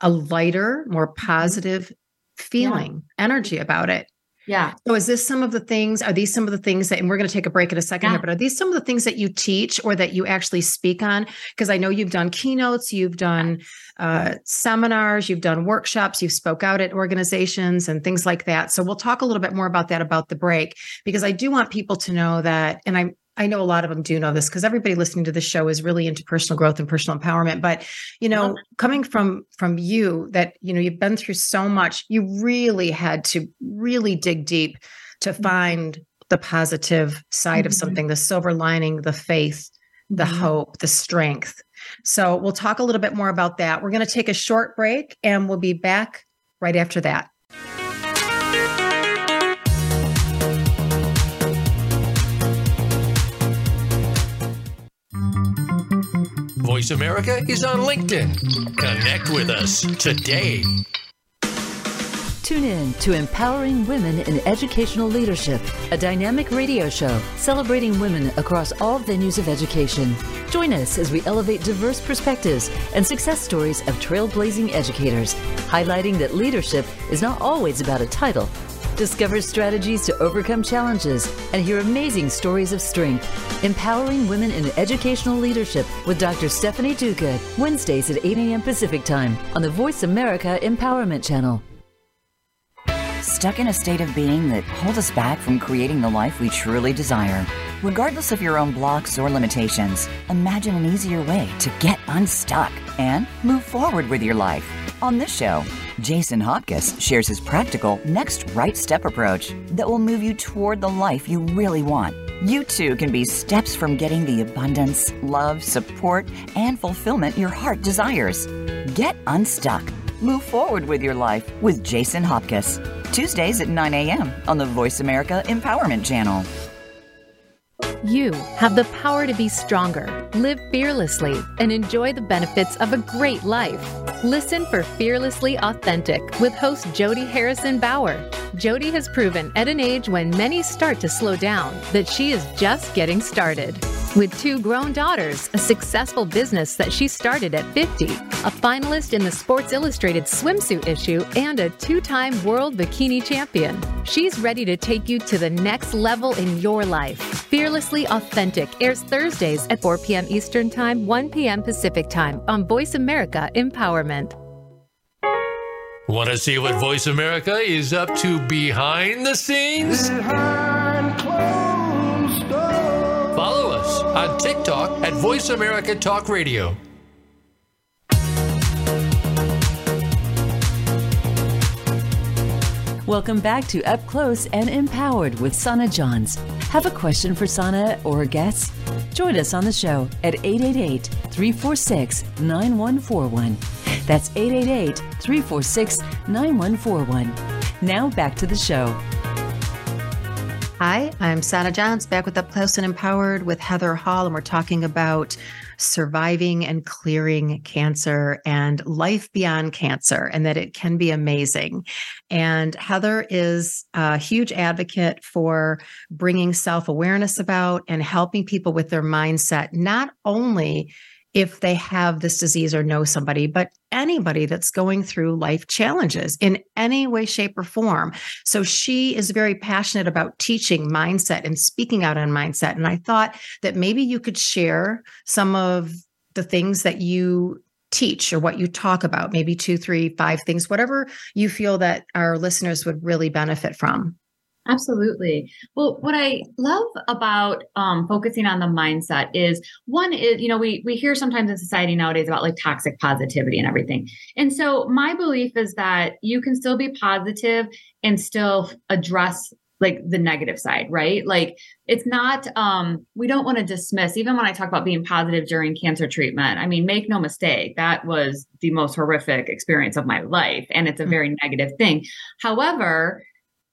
a lighter, more mm-hmm. positive feeling, yeah. energy about it. Yeah. So is this some of the things, are these some of the things that, and we're going to take a break in a second yeah. here, but are these some of the things that you teach or that you actually speak on? Because I know you've done keynotes, you've done uh, seminars, you've done workshops, you've spoke out at organizations and things like that. So we'll talk a little bit more about that about the break, because I do want people to know that, and I'm, I know a lot of them do know this because everybody listening to this show is really into personal growth and personal empowerment. But you know, coming from from you, that you know you've been through so much, you really had to really dig deep to mm-hmm. find the positive side mm-hmm. of something, the silver lining, the faith, the mm-hmm. hope, the strength. So we'll talk a little bit more about that. We're going to take a short break, and we'll be back right after that. Voice America is on LinkedIn. Connect with us today. Tune in to Empowering Women in Educational Leadership, a dynamic radio show celebrating women across all venues of education. Join us as we elevate diverse perspectives and success stories of trailblazing educators, highlighting that leadership is not always about a title Discover strategies to overcome challenges and hear amazing stories of strength. Empowering Women in Educational Leadership with Dr. Stephanie Duguid, Wednesdays at 8 a.m. Pacific Time on the Voice America Empowerment Channel. Stuck in a state of being that holds us back from creating the life we truly desire. Regardless of your own blocks or limitations, imagine an easier way to get unstuck and move forward with your life. On this show, Jason Hopkins shares his practical next right step approach that will move you toward the life you really want. You too can be steps from getting the abundance, love, support, and fulfillment your heart desires. Get unstuck. Move forward with your life with Jason Hopkins. Tuesdays at 9 a.m. on the Voice America Empowerment Channel. You have the power to be stronger, live fearlessly, and enjoy the benefits of a great life. Listen for Fearlessly Authentic with host Jody Harrison Bauer. Jody has proven at an age when many start to slow down that she is just getting started. With two grown daughters, a successful business that she started at 50, a finalist in the Sports Illustrated swimsuit issue, and a two time world bikini champion, she's ready to take you to the next level in your life. Fearlessly Authentic airs Thursdays at 4 p.m. Eastern Time, 1 p.m. Pacific Time on Voice America Empowerment. Want to see what Voice America is up to behind the scenes? Follow on TikTok at Voice America Talk Radio. Welcome back to Up Close and Empowered with Sonna Johns. Have a question for Sonna or a guest? Join us on the show at 888 346 9141. That's 888 346 9141. Now back to the show. Hi, I'm Sonna Johns back with Up Close and Empowered with Heather Hall, and we're talking about surviving and clearing cancer and life beyond cancer, and that it can be amazing. And Heather is a huge advocate for bringing self awareness about and helping people with their mindset, not only if they have this disease or know somebody, but anybody that's going through life challenges in any way, shape, or form. So she is very passionate about teaching mindset and speaking out on mindset. And I thought that maybe you could share some of the things that you teach or what you talk about, maybe two, three, five things, whatever you feel that our listeners would really benefit from. Absolutely. Well, what I love about um, focusing on the mindset is one is you know we we hear sometimes in society nowadays about like toxic positivity and everything, and so my belief is that you can still be positive and still address like the negative side right? Like it's not um we don't want to dismiss even when i talk about being positive during cancer treatment i mean make no mistake that was the most horrific experience of my life and it's a very negative thing. However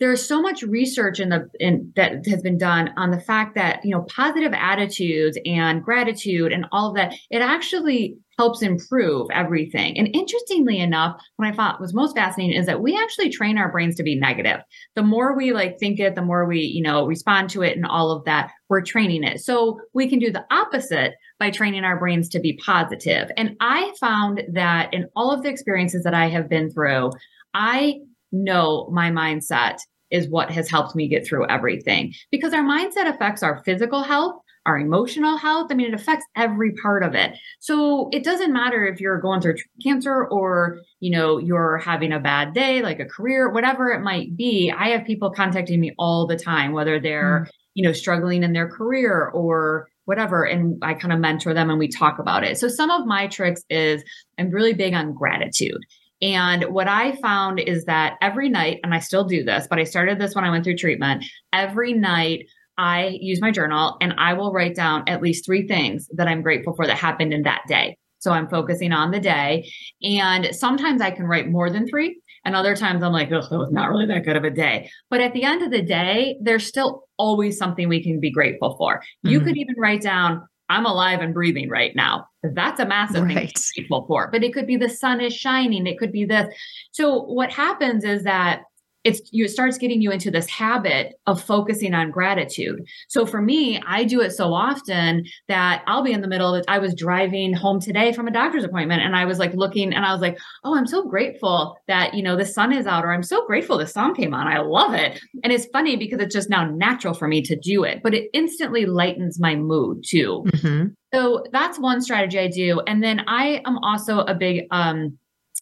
there's so much research in the in that has been done on the fact that you know positive attitudes and gratitude and all of that it actually helps improve everything. And interestingly enough what i thought was most fascinating is that we actually train our brains to be negative. The more we like think it the more we you know respond to it and all of that we're training it. So we can do the opposite by training our brains to be positive. And i found that in all of the experiences that i have been through i know my mindset is what has helped me get through everything. Because our mindset affects our physical health our emotional health. I mean it affects every part of it. So it doesn't matter if you're going through cancer or you know you're having a bad day like a career whatever it might be. I have people contacting me all the time whether they're mm. you know struggling in their career or whatever and i kind of mentor them and we talk about it. So some of my tricks is i'm really big on gratitude and what I found is that every night, and I still do this, but I started this when I went through treatment, every night I use my journal and I will write down at least three things that I'm grateful for that happened in that day. So I'm focusing on the day. And sometimes I can write more than three. And other times I'm like, oh, it was not really that good of a day. But at the end of the day, there's still always something we can be grateful for. Mm-hmm. You could even write down I'm alive and breathing right now. That's a massive right. thing to be grateful for. But it could be the sun is shining. It could be this. So what happens is that it's you it starts getting you into this habit of focusing on gratitude. So for me i do it so often that i'll be in the middle of it. I was driving home today from a doctor's appointment and i was like looking and i was like oh i'm so grateful that you know the sun is out or i'm so grateful the song came on. I love it. And it's funny because it's just now natural for me to do it but it instantly lightens my mood too. Mm-hmm. so that's one strategy i do. And then i am also a big um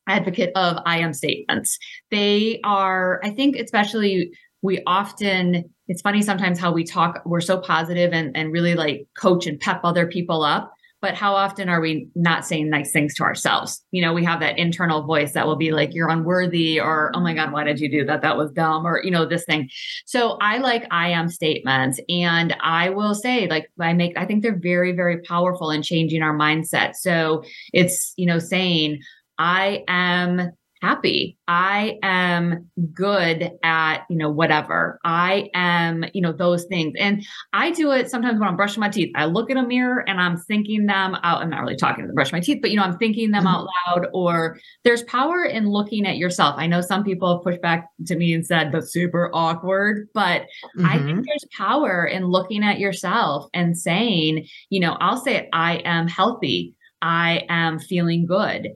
advocate of I am statements. They are, I think, especially we often, it's funny sometimes how we talk, we're so positive and, and really like coach and pep other people up. but how often are we not saying nice things to ourselves? You know, we have that internal voice that will be like, you're unworthy, or oh my God, why did you do that? That was dumb, or, you know, this thing. So I like I am statements. And I will say, like, I make, I think they're very, very powerful in changing our mindset. So it's, you know, saying, I am happy. I am good at, you know, whatever. I am, you know, those things. And I do it sometimes when I'm brushing my teeth. I look in a mirror and I'm thinking them out. I'm not really talking to brush my teeth, but, you know, I'm thinking them out loud or there's power in looking at yourself. I know some people have pushed back to me and said that's super awkward, but mm-hmm. I think mm-hmm. there's power in looking at yourself and saying, you know, I'll say it, I am healthy. I am feeling good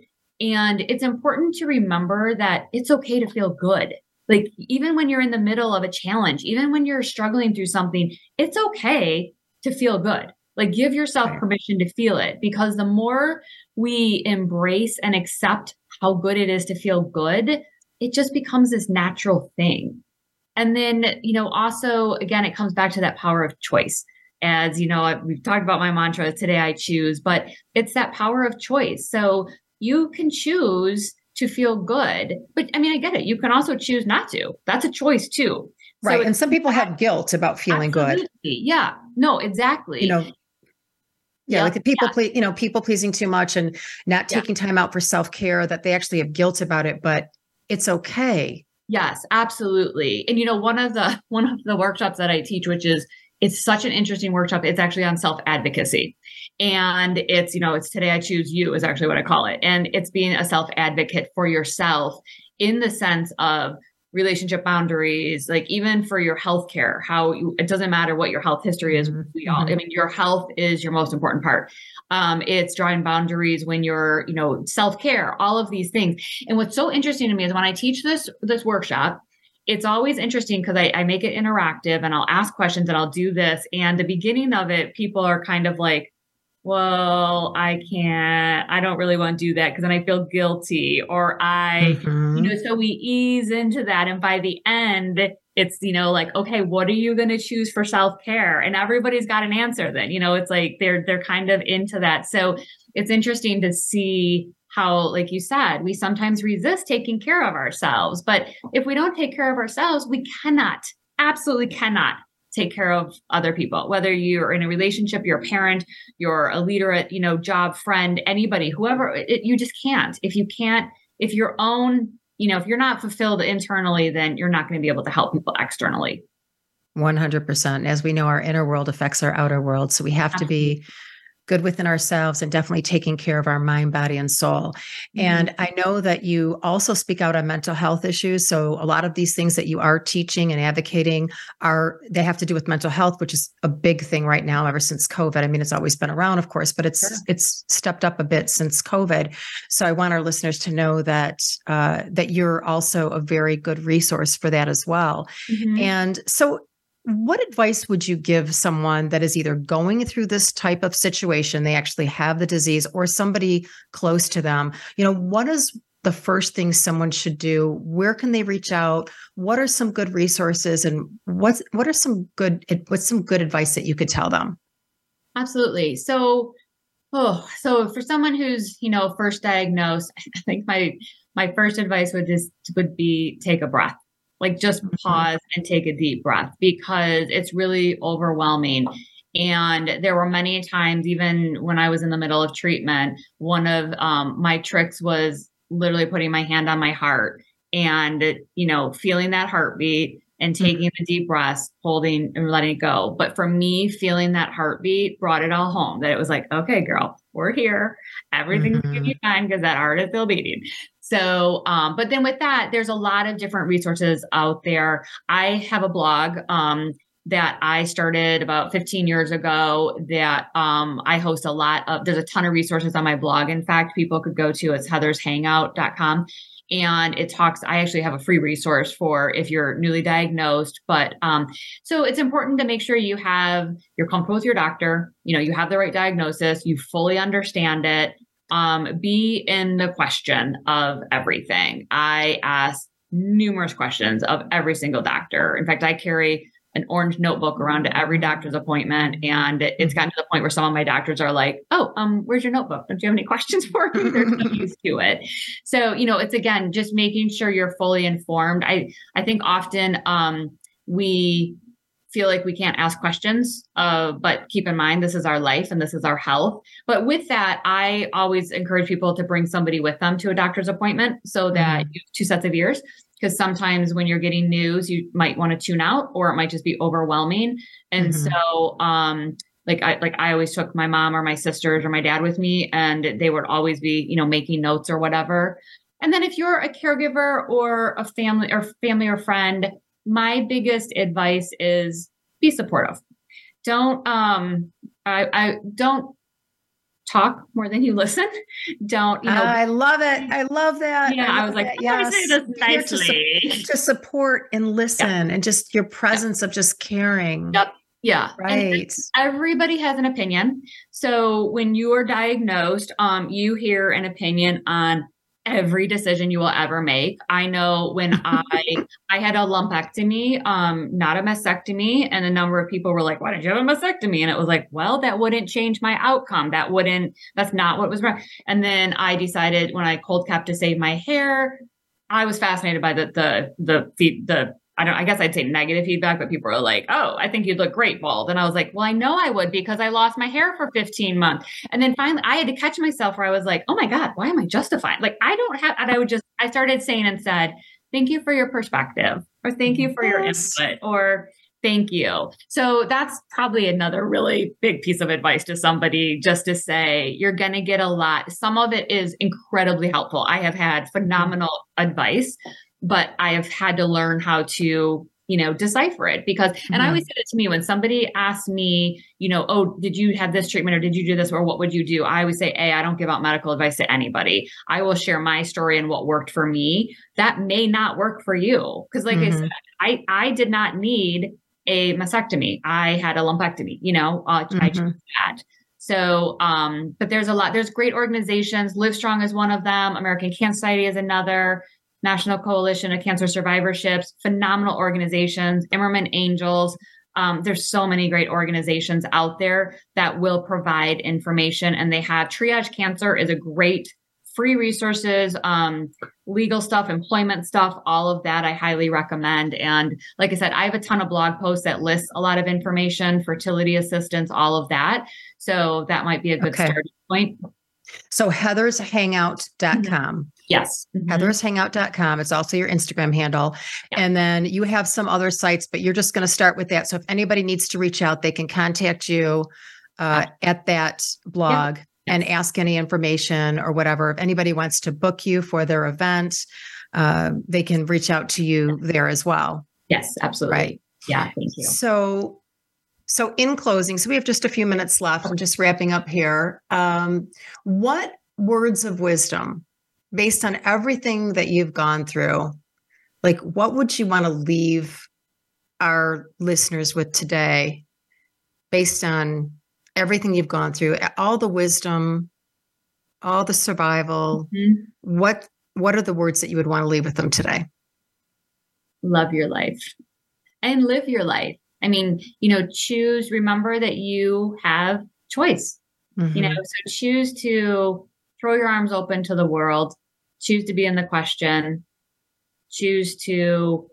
and it's important to remember that it's okay to feel good. Like, even when you're in the middle of a challenge, even when you're struggling through something, it's okay to feel good. Like, give yourself permission to feel it because the more we embrace and accept how good it is to feel good, it just becomes this natural thing. And then, you know, also, again, it comes back to that power of choice as you know we've talked about my mantra today i choose but it's that power of choice so you can choose to feel good. But I mean, I get it. You can also choose not to. That's a choice too. Right. So and some people have guilt about feeling good. Yeah. No, exactly. You know, yeah, yeah, like the people yeah. you know, people pleasing too much and not taking yeah. time out for self-care that they actually have guilt about it, but it's okay. Yes, absolutely. And you know, one of the (laughs) one of the workshops that I teach which is it's such an interesting workshop. It's actually on self-advocacy and it's you know it's today i choose you is actually what i call it and it's being a self advocate for yourself in the sense of relationship boundaries like even for your health care how you, it doesn't matter what your health history is we all i mm-hmm. mean your health is your most important part um, it's drawing boundaries when you're you know self-care all of these things and what's so interesting to me is when i teach this this workshop it's always interesting because I, I make it interactive and I'll ask questions and I'll do this. And the beginning of it, people are kind of like, well, I can't, I don't really want to do that because then I feel guilty or I, mm-hmm. you know, so we ease into that. And by the end, it's, you know, like, okay, what are you going to choose for self-care? And everybody's got an answer then, you know, it's like they're, they're kind of into that. So it's interesting to see how, like you said, we sometimes resist taking care of ourselves. But if we don't take care of ourselves, we cannot, absolutely cannot take care of other people whether you're in a relationship you're a parent you're a leader at you know job friend anybody whoever it, you just can't. If you can't if your own you know if you're not fulfilled internally then you're not going to be able to help people externally. 100% as we know our inner world affects our outer world so we have to be good within ourselves and definitely taking care of our mind, body, and soul. Mm-hmm. And I know that you also speak out on mental health issues. So a lot of these things that you are teaching and advocating are they have to do with mental health, which is a big thing right now ever since COVID. I mean, it's always been around, of course, but it's sure. it's stepped up a bit since COVID. So I want our listeners to know that uh, that you're also a very good resource for that as well. Mm-hmm. And so what advice would you give someone that is either going through this type of situation, they actually have the disease, or somebody close to them? You know, what is the first thing someone should do? Where can they reach out? What are some good resources, and what's what are some good what's some good advice that you could tell them? Absolutely. So, oh, so for someone who's you know first diagnosed, (laughs) I think my my first advice would just would be take a breath like just mm-hmm. pause and take a deep breath because it's really overwhelming. And there were many times, even when I was in the middle of treatment, one of um, my tricks was literally putting my hand on my heart and, you know, feeling that heartbeat and mm-hmm. taking the deep breaths, holding and letting it go. But for me, feeling that heartbeat brought it all home that it was like, okay, girl, we're here. Everything's mm-hmm. gonna be fine because that heart is still beating. So, um, but then with that, there's a lot of different resources out there. I have a blog um, that I started about 15 years ago that um, I host a lot of, there's a ton of resources on my blog. In fact, people could go to it's heathershangout.com and it talks i actually have a free resource for if you're newly diagnosed but um, so it's important to make sure you have you're comfortable with your doctor you know you have the right diagnosis you fully understand it um, be in the question of everything. I ask numerous questions of every single doctor. In fact, I carry an orange notebook around to every doctor's appointment. And it's gotten to the point where some of my doctors are like, oh, um, where's your notebook? Don't you have any questions (laughs) for me? They're so (laughs) used to it. So, you know, it's again just making sure you're fully informed. I I think often um we feel like we can't ask questions uh, but keep in mind this is our life and this is our health but with that i always encourage people to bring somebody with them to a doctor's appointment so that mm-hmm. you have two sets of ears because sometimes when you're getting news you might want to tune out or it might just be overwhelming and mm-hmm. so um like I like I always took my mom or my sisters or my dad with me and they would always be, you know, making notes or whatever. And then if you're a caregiver or a family or family or friend my biggest advice is be supportive. Don't um I, I don't talk more than you (laughs) listen. Don't you know? I love it. I love that. Yeah, I, I was like, yes. say this nicely. To, (laughs) su- to, support and listen, and just your presence of just caring. Yep. Yeah. Right. And everybody has an opinion. So when you are diagnosed, um, you hear an opinion on every decision you will ever make. I know when (laughs) I I had a lumpectomy, um, not a mastectomy, and a number of people were like, "Why did you have a mastectomy?" And it was like, "Well, that wouldn't change my outcome. That wouldn't. That's not what was wrong." And then I decided when I cold capped to save my hair, I was fascinated by the the the the, the I don't I guess I'd say negative feedback, but people are like, "Oh, I think you'd look great bald." And I was like, "Well, I know I would because I lost my hair for 15 months." And then finally I had to catch myself where I was like, "Oh my god, why am I justifying? Like I don't have and I would just I started saying and said, "Thank you for your perspective." Or "Thank you for your input." Or "Thank you." So that's probably another really big piece of advice to somebody just to say, "You're going to get a lot. Some of it is incredibly helpful. I have had mm-hmm. phenomenal advice but I have had to learn how to you know decipher it because and mm-hmm. i always say it to me when somebody asks me you know oh did you have this treatment or did you do this or what would you do i always say hey i don't give out medical advice to anybody i will share my story and what worked for me that may not work for you because like mm-hmm. i said i i did not need a mastectomy i had a lumpectomy you know uh, mm-hmm. i chose that so, um, but there's a lot, there's great organizations. Livestrong is one of them. American Cancer Society is another. National Coalition of Cancer Survivorships, phenomenal organizations, Imerman Angels. Um, there's so many great organizations out there that will provide information, and they have Triage Cancer is a great free resources, um, legal stuff, employment stuff, all of that I highly recommend. And like I said, I have a ton of blog posts that lists a lot of information, fertility assistance, all of that. So that might be a good okay. starting point. So heathershangout.com. Yes. Mm-hmm. Heathershangout.com. It's also your Instagram handle. Yeah. And then you have some other sites, but you're just going to start with that. So if anybody needs to reach out, they can contact you uh, at that blog yeah. and ask any information or whatever. If anybody wants to book you for their event, uh, they can reach out to you there as well. Yes, absolutely. Right. Yeah. Thank you. So so, in closing, so we have just a few minutes left. I'm just wrapping up here. Um, what words of wisdom, based on everything that you've gone through, like what would you want to leave our listeners with today, based on everything you've gone through, all the wisdom, all the survival? Mm-hmm. What What are the words that you would want to leave with them today? Love your life and live your life I mean, you know, choose, remember that you have choice. Mm-hmm. You know, so choose to throw your arms open to the world, choose to be in the question, choose to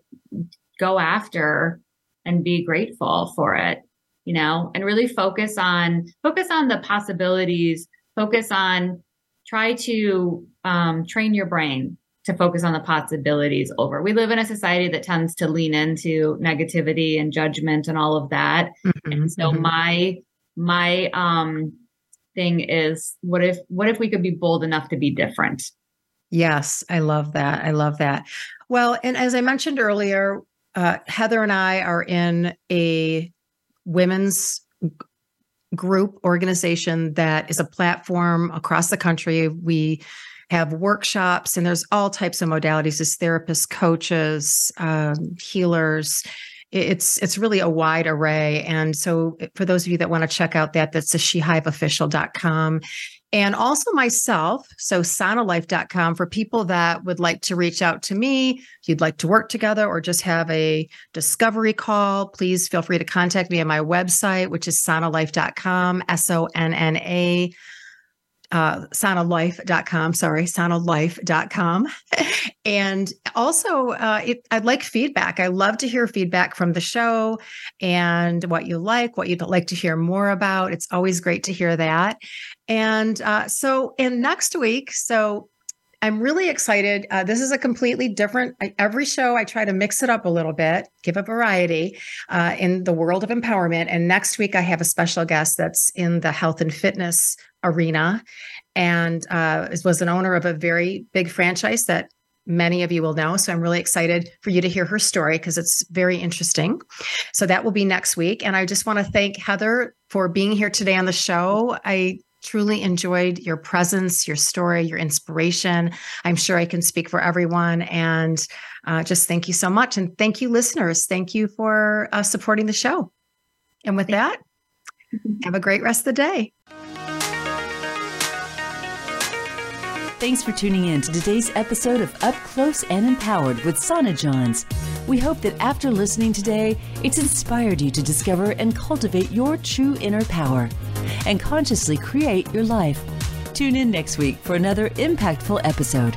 go after and be grateful for it, you know, and really focus on focus on the possibilities, focus on try to um, train your brain to focus on the possibilities over. We live in a society that tends to lean into negativity and judgment and all of that. Mm-hmm, and so mm-hmm. my my um thing is what if what if we could be bold enough to be different? Yes, I love that. I love that. Well, and as I mentioned earlier, uh, Heather and I are in a women's group organization that is a platform across the country. We have workshops, and there's all types of modalities as therapists, coaches, um, healers. It's it's really a wide array. And so eh, for those of you that want to check out that, that's the shehiveofficial.com. And also myself, so sonnalife.com for people that would like to reach out to me, if you'd like to work together or just have a discovery call, please feel free to contact me at my website, which is sonnalife.com, S O N N A uh, sonnalife.com, sorry, sonnalife.com. and also, uh, it, I'd like feedback. I love to hear feedback from the show and what you like, what you'd like to hear more about. It's always great to hear that. And uh, so, in next week, so I'm really excited. Uh, this is a completely different. I, every show, I try to mix it up a little bit, give a variety uh, in the world of empowerment. And next week, I have a special guest that's in the health and fitness arena, and uh, was an owner of a very big franchise that many of you will know. So I'm really excited for you to hear her story because it's very interesting. So that will be next week. And I just want to thank Heather for being here today on the show. I truly enjoyed your presence, your story, your inspiration. I'm sure I can speak for everyone. And uh, just thank you so much. And thank you, listeners. Thank you for uh, supporting the show. And with that, have a great rest of the day. Thanks for tuning in to today's episode of Up Close and Empowered with Sonna Johns. We hope that after listening today, it's inspired you to discover and cultivate your true inner power and consciously create your life. Tune in next week for another impactful episode.